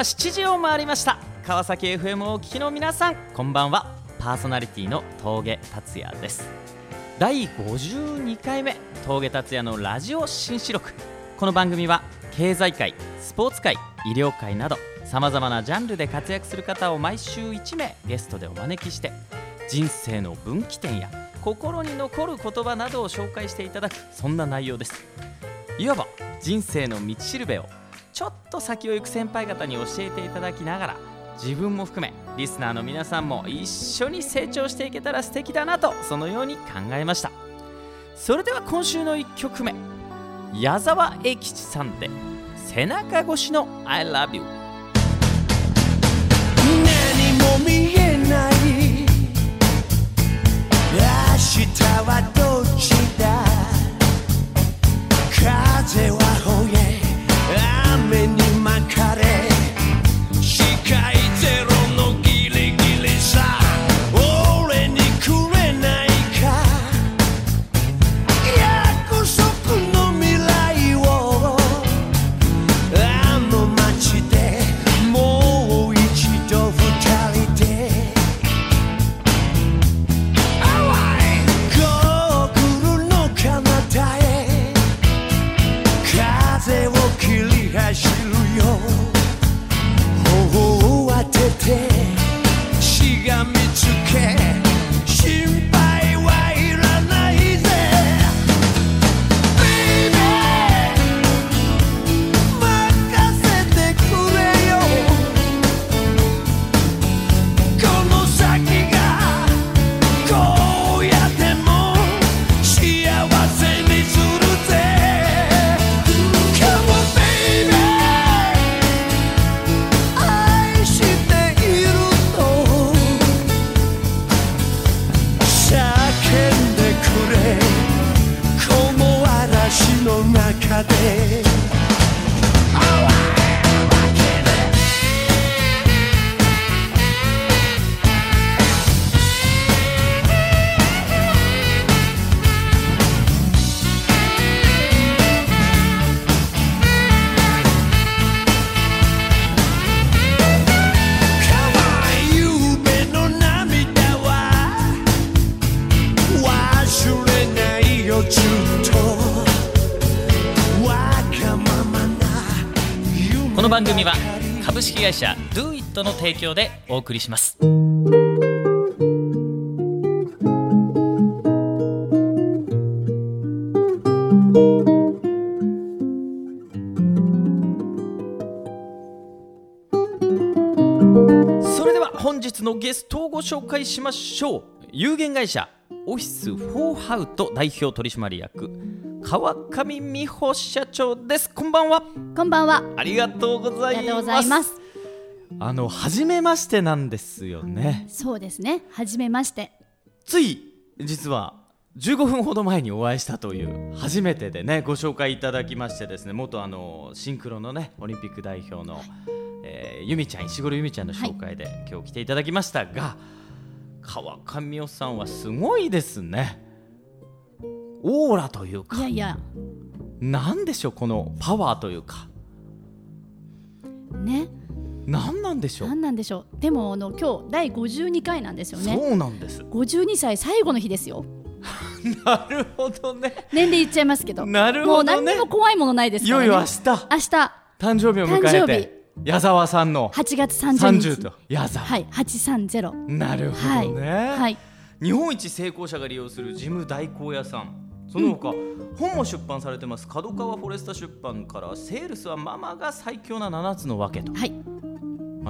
は7時を回りました。川崎 FM をお聞きの皆さんこんばんは。パーソナリティの峠達也です。第52回目峠達也のラジオ新四録。この番組は経済界スポーツ界医療界などさまざまなジャンルで活躍する方を毎週1名ゲストでお招きして人生の分岐点や心に残る言葉などを紹介していただくそんな内容です。いわば人生の道しるべをちょっと先を行く先輩方に教えていただきながら自分も含めリスナーの皆さんも一緒に成長していけたら素敵だなとそのように考えました。それでは今週の1曲目矢沢永吉さんで背中越しの I love you 何も見えない。明日はどっちだ。風は amém. 中社 DoIt の提供でお送りします。それでは本日のゲストをご紹介しましょう。有限会社オフィスフォーハウト代表取締役川上美穂社長です。こんばんは。こんばんは。ありがとうございますあの初めましてなんですよねそうですね。はじめまして。つい実は15分ほど前にお会いしたという初めてでねご紹介いただきましてですね元あのシンクロのねオリンピック代表の、えーゆみちゃん石黒由美ちゃんの紹介で、今日来ていただきましたが川上代さんはすごいですねオーラというかいやいや、なんでしょうこのパワーというかね。何なんでしょう、何なんでしょう？でもあの今日第52回なんですよね。そうなんです52歳最後の日ですよ。なるほどね年齢言っちゃいますけど。なるもうほどね何にも怖いものないですいからね。よいよ明日明日誕生日を迎誕生えて矢沢さんの8月30日。30と矢沢、はい、830。なるほどね、はい。はい。日本一成功者が利用する事務代行屋さんその他、本も出版されてます角川フォレスタ出版からセールスはママが最強な7つのわけと、はい。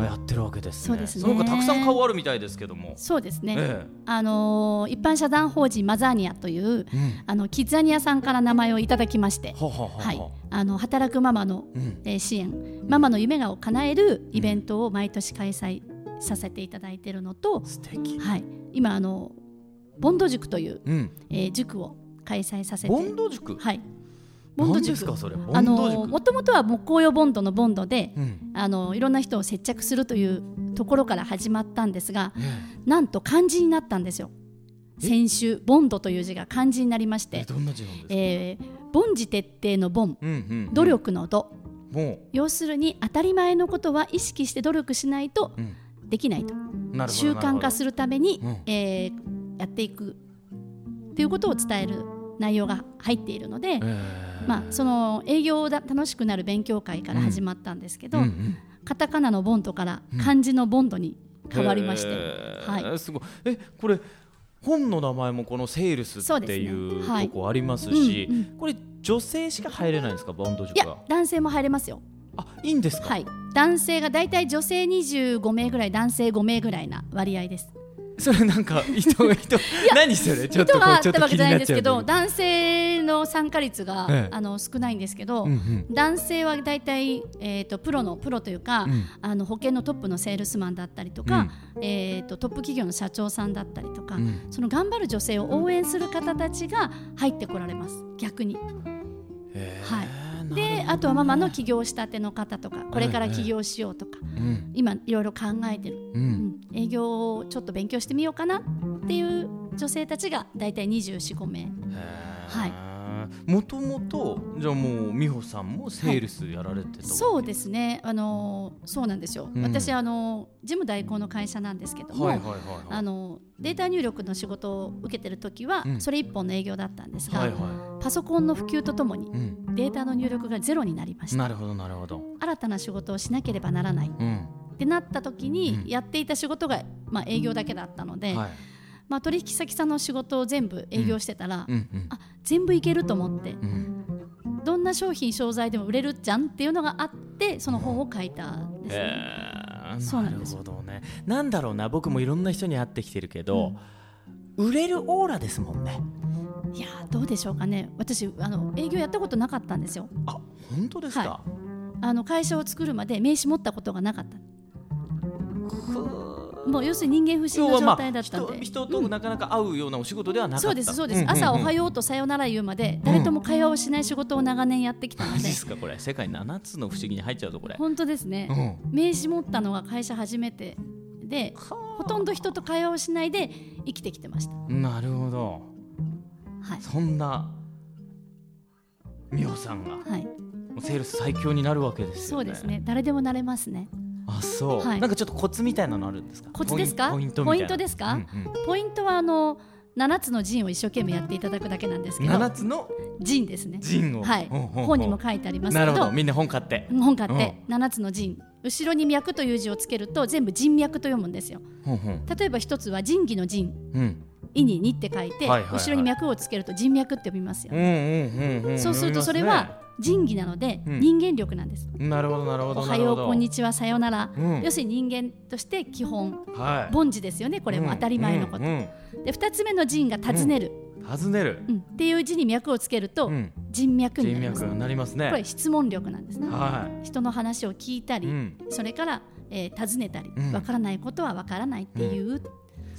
あやってるわけですね。そうですね。の他たくさん顔あるみたいですけども。そうですね。えあのー一般社団法人マザーニアという、あのキッザニアさんから名前をいただきまして、はははははい、あの働くママの、うん。えー支援。ママの夢を叶えるイベントを毎年開催させていただいているのと、素敵。はい、今あのボンド塾という、うん。えー塾を開催させて。ボンド塾？はいボあンド塾のもともとは木工用ボンドのボンドで、うん。あのいろんな人を接着するというところから始まったんですがえなんと漢字になったんですよ。先週ボンドという字が漢字になりまして。えどえー、凡事徹底の凡うんうんうん。努力の度。も要するに当たり前のことは意識して努力しないとう、うん、できないと、なるほど習慣化するために、うん。えーやっていく。ということを伝える内容が入っているので、まあ、その営業だ楽しくなる勉強会から始まったんですけど、うんうん。カタカナのボンドから漢字のボンドに変わりまして、はい。すごい。えこれ本の名前もこのセールスっていうはい。とこありますしうんうん。これ女性しか入れないんですかバンドいや塾が男性も入れますよ、あいいんですか、はい、男性がだいたい女性25名ぐらい男性5名ぐらいな割合ですそれなんか 人が人何それ？ちょっとこうちょったと気わけじゃないんになっちゃうんだですけど。男性の参加率が、ええ。あの少ないんですけど、うんうん。男性はだいたい、えー、とプロのプロというか、うん。あの保険のトップのセールスマンだったりとか、えー、とトップ企業の社長さんだったりとか、うん。その頑張る女性を応援する方たちが入ってこられます。逆に。はいであとはママの起業したての方とかこれから起業しようとか、うん。今いろいろ考えてる、ううん。ん営業をちょっと勉強してみようかなっていう女性たちが大体245名。はい。もともとじゃあもう美穂さんもセールスやられてたわけ？そうですね。あのーそうなんですよ、うん。私あのー事務代行の会社なんですけども、はいはいはいはい。あのデータ入力の仕事を受けてる時は、うん。それ一本の営業だったんですが、はいはパソコンの普及とともにいうんデータの入力がゼロになりました。なるほどなるほど。新たな仕事をしなければならない。うん。ってなった時に、うん。やっていた仕事が、まあ、営業だけだったので、はい。まあ、取引先さんの仕事を全部営業してたら、あ全部いけると思ってうん。どんな商品商材でも売れるじゃんっていうのがあってその本を書いたんですね。そうなんですほどね。なんだろうな僕もいろんな人に会ってきてるけど、売れるオーラですもんねいやーどうでしょうかね。私あの営業やったことなかったんですよ。あ本当ですか、はあの会社を作るまで名刺持ったことがなかった。もう要するに人間不信の状態だったんで、人人となかなか会うようなお仕事ではなかった、そうですそうです、んんん。朝おはようとさよなら言うまで誰とも会話をしない仕事を長年やってきたので。マジですかこれ。世界7つの不思議に入っちゃうぞこれ、本当ですね、うん。名刺持ったのが会社初めてでほとんど人と会話をしないで生きてきてました。なるほどはい、そんな美穂さんが。はい、セールス最強になるわけですよね。そうですね。誰でもなれますね。あそう、はい。なんかちょっとコツみたいなのあるんですか？コツですか？ポイントですか、うんうん。ポイントはあの7つの陣を一生懸命やっていただくだけなんですけど。7つの？陣ですね。陣を。はい。本にも書いてありますなけど。みんな本買って。本買って。7つの陣後ろに脈という字をつけると全部人脈と読むんですよ。例えば一つは仁義の仁うん意ににって書いて、はいはいはい。後ろに脈をつけると人脈って読みますよ、うんうんうんうんそうするとそれは仁義なのでうん人間力なんです、なるほどなるほどおはようこんににちはさよなら、うん。要するに人間として基本はい。凡事ですよねこれも当たり前のこと、うんうん。で2つ目の仁が尋ねる、うん。尋ねる。うん。っていう字に脈をつけると、うん。人脈に人なりますね。これ質問力なんですね、は人の話を聞いたり、いうん。それから、えー尋ねたりうん。わからないことはわからないっていう、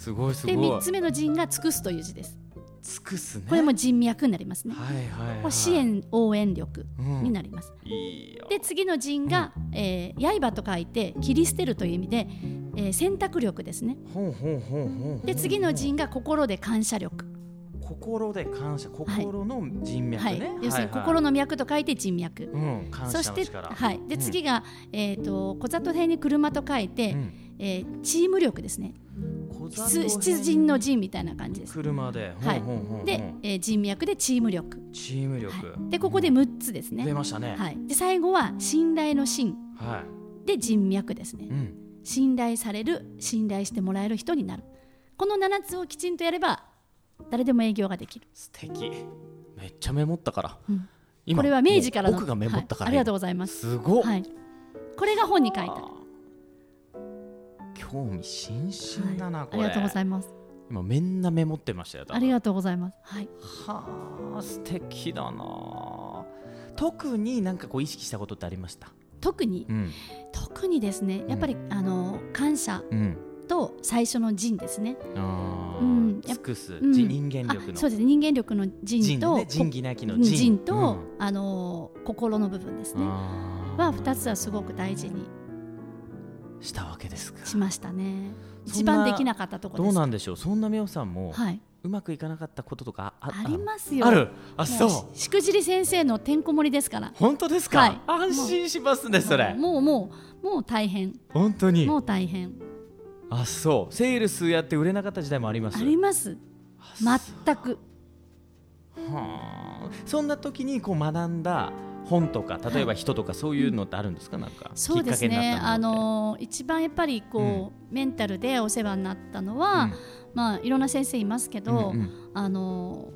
すごいすごでい3つ目の人が尽くすという字です。尽くすね。これも人脈になりますね、はいはいはい。支援応援力になります、いいよ。で次の陣が、えー刃と書いて切り捨てるという意味で、えー選択力ですね。で次の陣が心で感謝力、心で感謝。心の人脈はい。ね、要するに心の脈と書いて人脈、うん。感謝そして、はい、でうん。次が、えー、と小里編に車と書いて、うん。えーチーム力ですね出出陣の陣みたいな感じです。車で、はい。で、えー人脈でチーム力、チーム力、はい、でここで6つですね。出。ましたね。はい、で最後は信頼の信。はで人脈ですね。い、うん、信頼される信頼してもらえる人になる。この7つをきちんとやれば誰でも営業ができる。素敵。めっちゃメモったから、うん。今これは明治からの僕がメモったから、はい。ありがとうございます。すごっ、はい、これが本に書いてある興味津々だな、これ。はいありがとうございます。今みんなメモってましたよありがとうございます。はい。はあ素敵だな。特になんかこう意識したことってありました？特に？うん。特にですねやっぱり、あの感謝うん。と最初の人ですね、うん。尽くす、うん。じ人間力の。あそうです人間力の人と、人ね。仁義なきの人と、うん。あの心の部分ですね。は2つはすごく大事にしたわけですか。しましたね。一番できなかったところですどうなんでしょう。そんなみおさんもはい。うまくいかなかったこととかあありますよ。ある？あもそう。しくじり先生のてんこ盛りですから。本当ですか、はい。安心しますねそれ。もうもうもう大変。本当に？もう大変。あそう。セールスやって売れなかった時代もあります。あります。全く。はあ。そんな時にこう学んだ本とか例えば人とかそういうのってあるんですか、なんかそうですね。あの一番やっぱりこう、メンタルでお世話になったのは、うん。まあいろんな先生いますけど、あの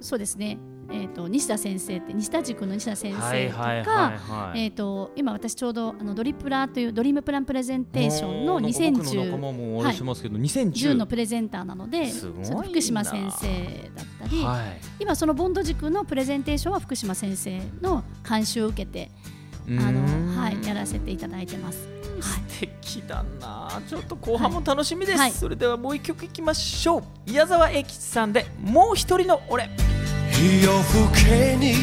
そうですねえー、と西田先生って西田塾の西田先はい生とか、今私ちょうどあのドリプラというドリームプランプレゼンテーションのおーなんか僕の仲間2010もあれしますけど、10 2010のプレゼンターなのですごいな。その福島先生だったり、はい。今そのボンド塾のプレゼンテーションは福島先生の監修を受けてあの、はい、やらせていただいてます。はい。素敵だな。ちょっと後半も楽しみです、はい。それではもう一曲いきましょう。矢沢永吉さんでもう一人の俺夜更けに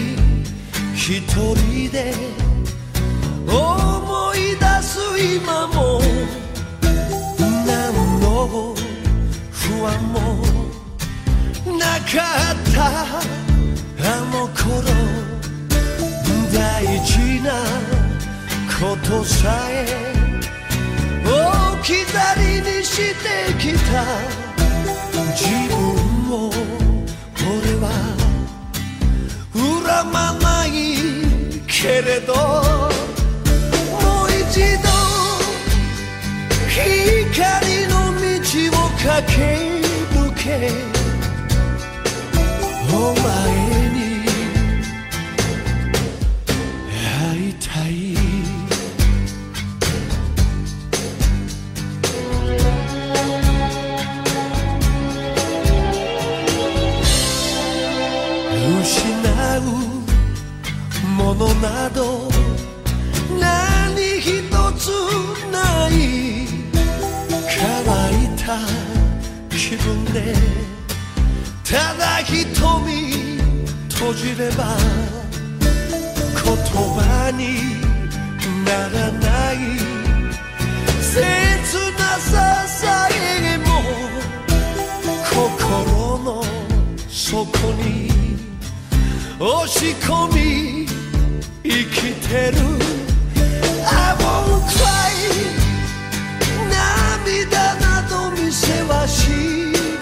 一人で思い出す今も何の不安もなかったあの頃大事なことさえ置き去りにしてきた自分恨まないけれどもう一度光の道を駆け抜けお前ものなど何一つない乾いた気分でただ瞳閉じれば言葉にならない。切なささえも心の底に押し込み生きてる。I won't cry 涙など見せはし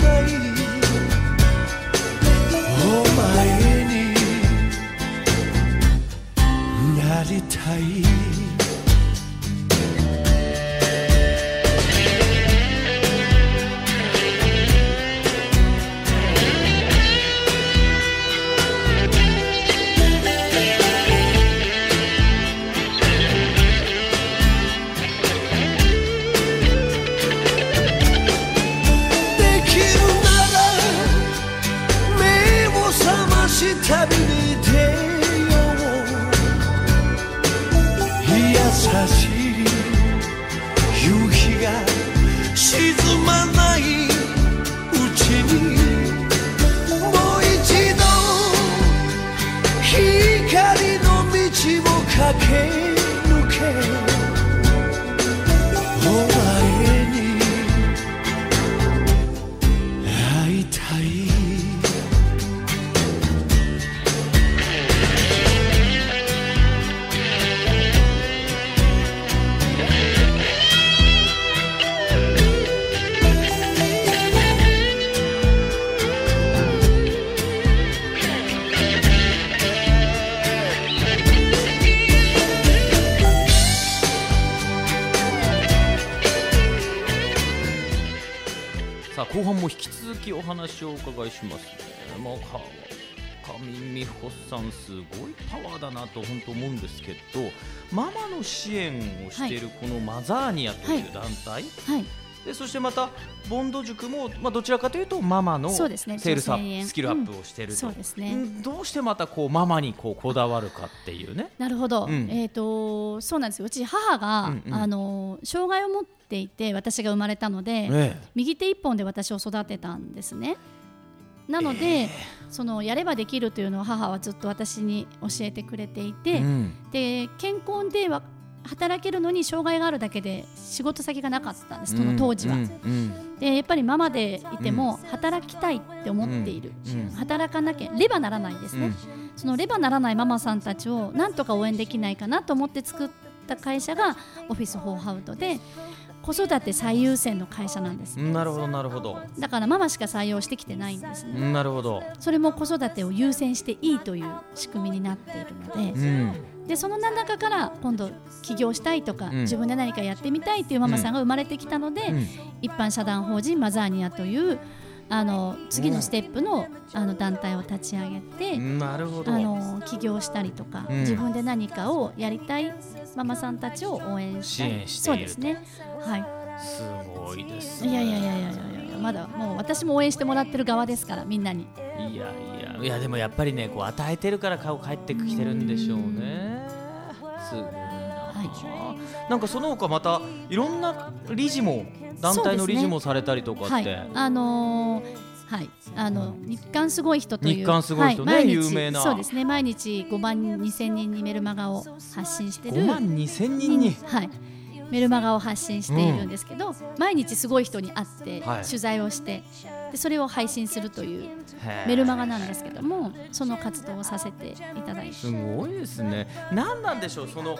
ない。お前になりたい。道話をお伺いします。ねもう川上美穂さんすごいパワーだなと本当思うんですけどママの支援をしているこのマザーニアという団体、はいでそしてまたボンド塾も、まあ、どちらかというとママのセそうですね。ールスアップスキルアップをしていると、そうですね。ん。どうしてまたこうママにこうこだわるかっていうね。なるほど、うん。えっ、とそうなんですよ。うち母が、うんうん。あの障害を持っていて私が生まれたので、ええ。右手一本で私を育てたんですね。なので、そのやればできるというのを母はずっと私に教えてくれていて、うん。で健康では働けるのに障害があるだけで仕事先がなかったんですその当時は。でやっぱりママでいても働きたいって思っている、うん働かなきゃればならないですね、うんそのればならないママさんたちをなんとか応援できないかなと思って作った会社がオフィス・フォーハウトで子育て最優先の会社なんです。うんなるほどなるほど。だからママしか採用してきてないんですね。なるほど。それも子育てを優先していいという仕組みになっているのでうんでその中から今度起業したいとか、うん。自分で何かやってみたいっていうママさんが生まれてきたので、うん。一般社団法人マザーニアというあの次のステップのあの団体を立ち上げて、なるほど。あの起業したりとか、うん。自分で何かをやりたいママさんたちを応援したそいうるですね。はい。すごいですいやいやいやいやいやいやまだもう私も応援してもらってる側ですからみんなに。いやいや。いやでもやっぱりねこう与えてるから顔返ってきてるんでしょうねすごい。な、なんかその他またいろんな理事も団体の理事もされたりとかって、はいあのーはい、あの日刊すごい人という日刊すごい人。ねは毎日。有名な。そうですね。毎日5万2000人にメルマガを発信してる。5万2千人に？はい、メルマガを発信しているんですけど、毎日すごい人に会ってはい。取材をして、でそれを配信するというメルマガなんですけどもその活動をさせていただいて。すごいですね。何なんでしょう、その、う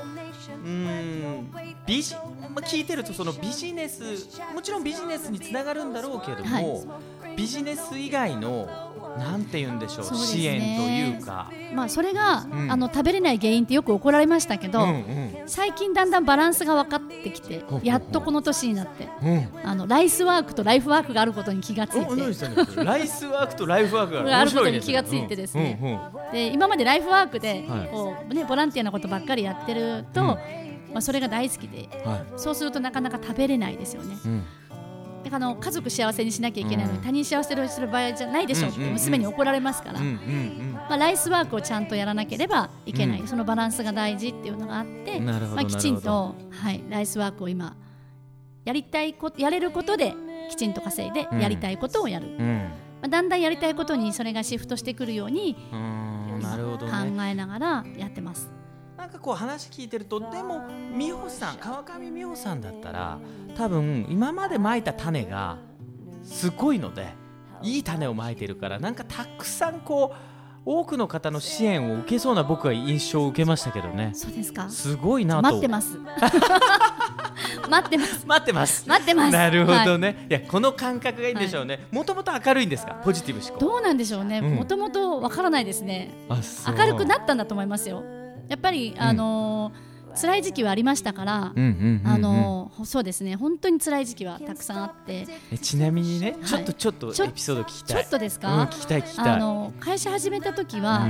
ーん、ビジ、まあ、聞いてると、そのビジネス、もちろんビジネスにつながるんだろうけども、はいビジネス以外の、なんて言うんでしょう、ね。支援というか。まあ、それが、ん。あの食べれない原因ってよく怒られましたけど、うん最近だんだんバランスが分かってきてやっとこの年になってうん。うん。あのライスワークとライフワークがあることに気がついて。ライスワークとライフワークががあることに気がついてですね。うん。うん。で今までライフワークで、はい。こうね、ボランティアのことばっかりやってると、うん。まあ、それが大好きではそうするとなかなか食べれないですよね。あの家族幸せにしなきゃいけないのに、うん。他人幸せにする場合じゃないでしょってうんうんうん。娘に怒られますから、まあ、ライスワークをちゃんとやらなければいけない、うん。そのバランスが大事っていうのがあって、まあ、きちんと、はい、ライスワークを今やりたいことやれることできちんと稼いでうん。やりたいことをやる。まあ、だんだんやりたいことにそれがシフトしてくるように考ね。えながらやってます。なんかこう話聞いてるとでも美穂さん川上美穂さんだったら多分今までまいた種がすごいのでい。い種をまいてるからなんかたくさんこう多くの方の支援を受けそうな僕は印象を受けましたけどね。そうですか？すごいなと。待ってます。待ってます。待ってます。待ってます。なるほはいどね、い、やこの感覚がいいんでしょうね。もともと明るいんですか？ポジティブ思考。どうなんでしょうね。うん。もともとわからないですね。明るくなったんだと思いますよやっぱり、あのー辛い時期はありましたから、あのーそうですね本当に辛い時期はたくさんあって。えちなみにね、はい。ちょっとちょっとちょエピソード聞きたい。ちょっとですうん、か聞、きたい聞きたい。あの会社始めた時は、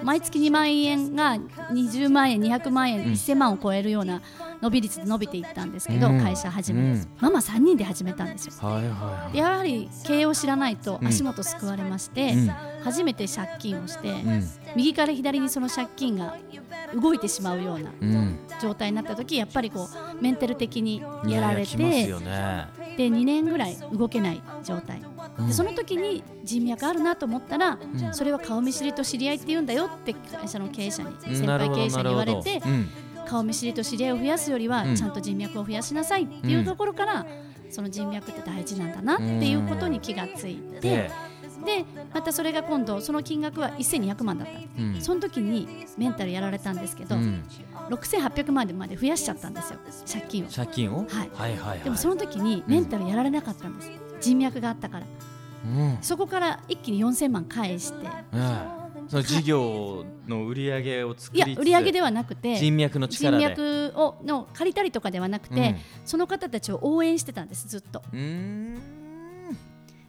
うん。毎月2万円が20万円200万円、うん。1000万を超えるような伸び率で伸びていったんですけど、うん。会社始めて、うん。ママ3人で始めたんですよ。はいはいはい。やはり経営を知らないとうん。足元救われまして、うん。初めて借金をして、うん。右から左にその借金が動いてしまうようなうん。状態になった時やっぱりこうメンタル的にいやられてよね。で2年ぐらい動けない状態、うん。でその時に人脈あるなと思ったら、うん。それは顔見知りと知り合いって言うんだよって会社の経営者に先輩経営者に言われて顔見知りと知り合いを増やすよりは、うん。ちゃんと人脈を増やしなさいっていうところから、その人脈って大事なんだなっていうことに気がついて、で、でまたそれが今度その金額は1200万だった。うん。その時にメンタルやられたんですけど、うん。6800万まで増やしちゃったんですよ借金を。借金を、はい。はいはいはい。でもその時にメンタルやられなかったんです、人脈があったから。うん。そこから一気に4000万返して。うん。その事業の売り上げを作いやりつつ売り上げではなくて人脈の人力で。脈をの借りたりとかではなくて、その方たちを応援してたんですずっと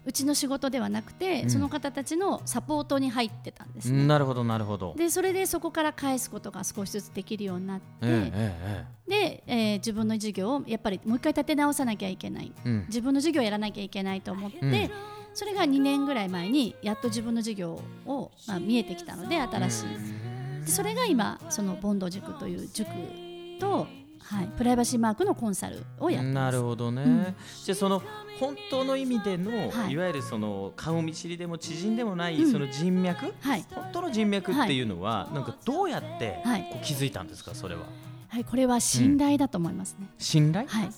うちの仕事ではなくて、うん。その方たちのサポートに入ってたんですね、なるほどなるほど。でそれでそこから返すことが少しずつできるようになって、えええで、えー自分の事業をやっぱりもう一回立て直さなきゃいけない。えうん。自分の事業をやらなきゃいけないと思って、うん。それが2年ぐらい前にやっと自分の事業を、まあ、見えてきたので新しい。でそれが今そのボンド塾という塾と、はい、プライバシーマークのコンサルをやってます。なるほどね、うん。じゃあその本当の意味での、はい。い、わゆるその顔見知りでも知人でもない、うん。その人脈？はい。本当の人脈っていうのは、なんかどうやってはい。こう気づいたんですかそれは、はい、これは信頼だと思いますね。信頼？はい、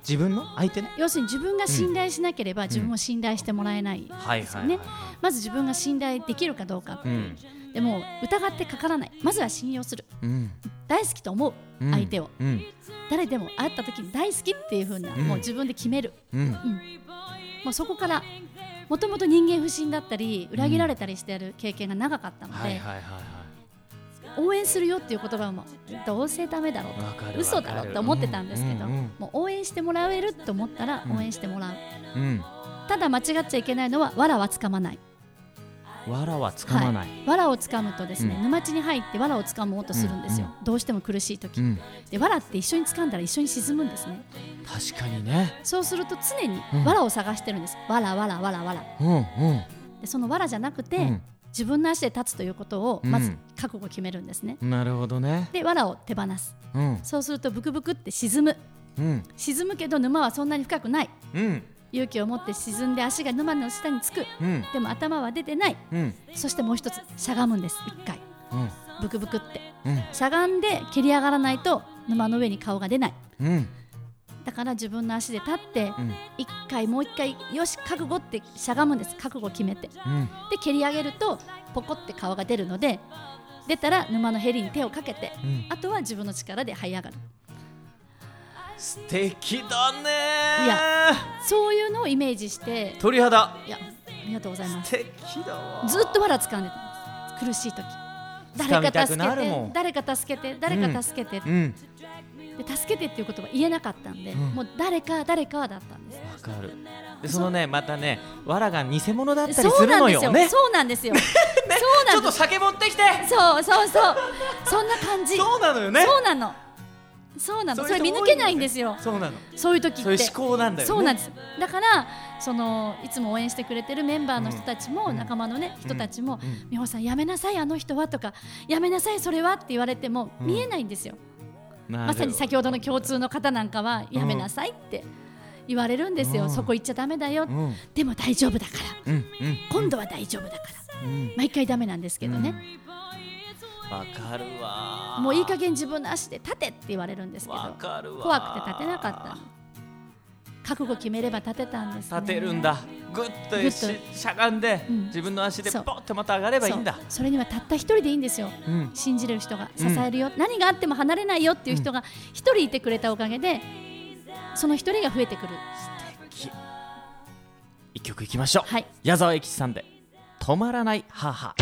自分の？相手ね要するに自分が信頼しなければ自分を信頼してもらえないはいですよね。まず自分が信頼できるかどうか。うん。でも疑ってかからない。まずは信用する。うん大好きと思ううん。相手を。うん。誰でも会った時に大好きっていう風な、うん。もう自分で決める。うん。もうそこからもともと人間不信だったり裏切られたりしてやる経験が長かったので、応援するよっていう言葉もどうせダメだろうと嘘だろうって思ってたんですけど、もう応援してもらえると思ったらうん応援してもらう、うん。ただ間違っちゃいけないのは藁はつかまない藁はつかまない。藁をつかむとですね、うん。沼地に入って藁をつかもうとするんですよ、どうしても苦しい時、うん。で藁って一緒に掴んだら一緒に沈むんですね。確かにね。そうすると常にうん。藁を探してるんです。藁藁藁藁うんうん。でその藁じゃなくて、うん。自分の足で立つということをまずうん覚悟を決めるんですね、なるほどね。で藁を手放す。うん。そうするとブクブクって沈む。うん。沈むけど沼はそんなに深くない。うん勇気を持って沈んで足が沼の下につく。うん。でも頭は出てない。うん。そしてもう一つしゃがむんです。一回。うん。ブクブクって。うん。しゃがんで蹴り上がらないと沼の上に顔が出ない。うん。だから自分の足で立ってうん。一回もう一回よし覚悟ってしゃがむんです。覚悟を決めて。うん。で蹴り上げるとポコって顔が出るので出たら沼のへりに手をかけてうん。あとは自分の力で這い上がる素敵だね。いやそういうのをイメージして。鳥肌。いやありがとうございます。素敵だわ。ずっと藁掴んでたんです。苦しい時。誰か助けて誰か助けて誰か助けて、うん。で助けてっていう言葉言えなかったんで、うん。もう誰か誰かだったんです。わかる。でそのねまたね藁が偽物だったりすそうるなんですよ。のよ。ね。そうなんです。よ、ちょっと酒持ってきて。そうそうそう。そんな感じ。そうなのよね。そうなのそうなの。それ見抜けないんですよ。そうなの。そういう時って。思考なんだよね。そうなんです。だからそのいつも応援してくれてるメンバーの人たちも、うん。仲間のね人たちもうん「美穂さんやめなさいあの人は」とか「やめなさいそれは」って言われてもうん見えないんですよ、まさに先ほどの共通の方なんかは「やめなさい」って言われるんですよ、うんそこ行っちゃダメだよ、うん。でも大丈夫だから。うん。今度は大丈夫だから。うん。毎回ダメなんですけどね、わかるわ。もういい加減自分の足で立てって言われるんですけど怖くて立てなかった。の覚悟決めれば立てたんです、ね、立てるんだ。ぐっとししゃがんで、うん。自分の足でポッてまた上がればいいんだ。それにはたった一人でいいんですよ。うん。信じれる人が。支えるよ、何があっても離れないよっていう人が一人いてくれたおかげでその一人が増えてくる。一曲いきましょう、はい。矢沢永吉さんで止まらない母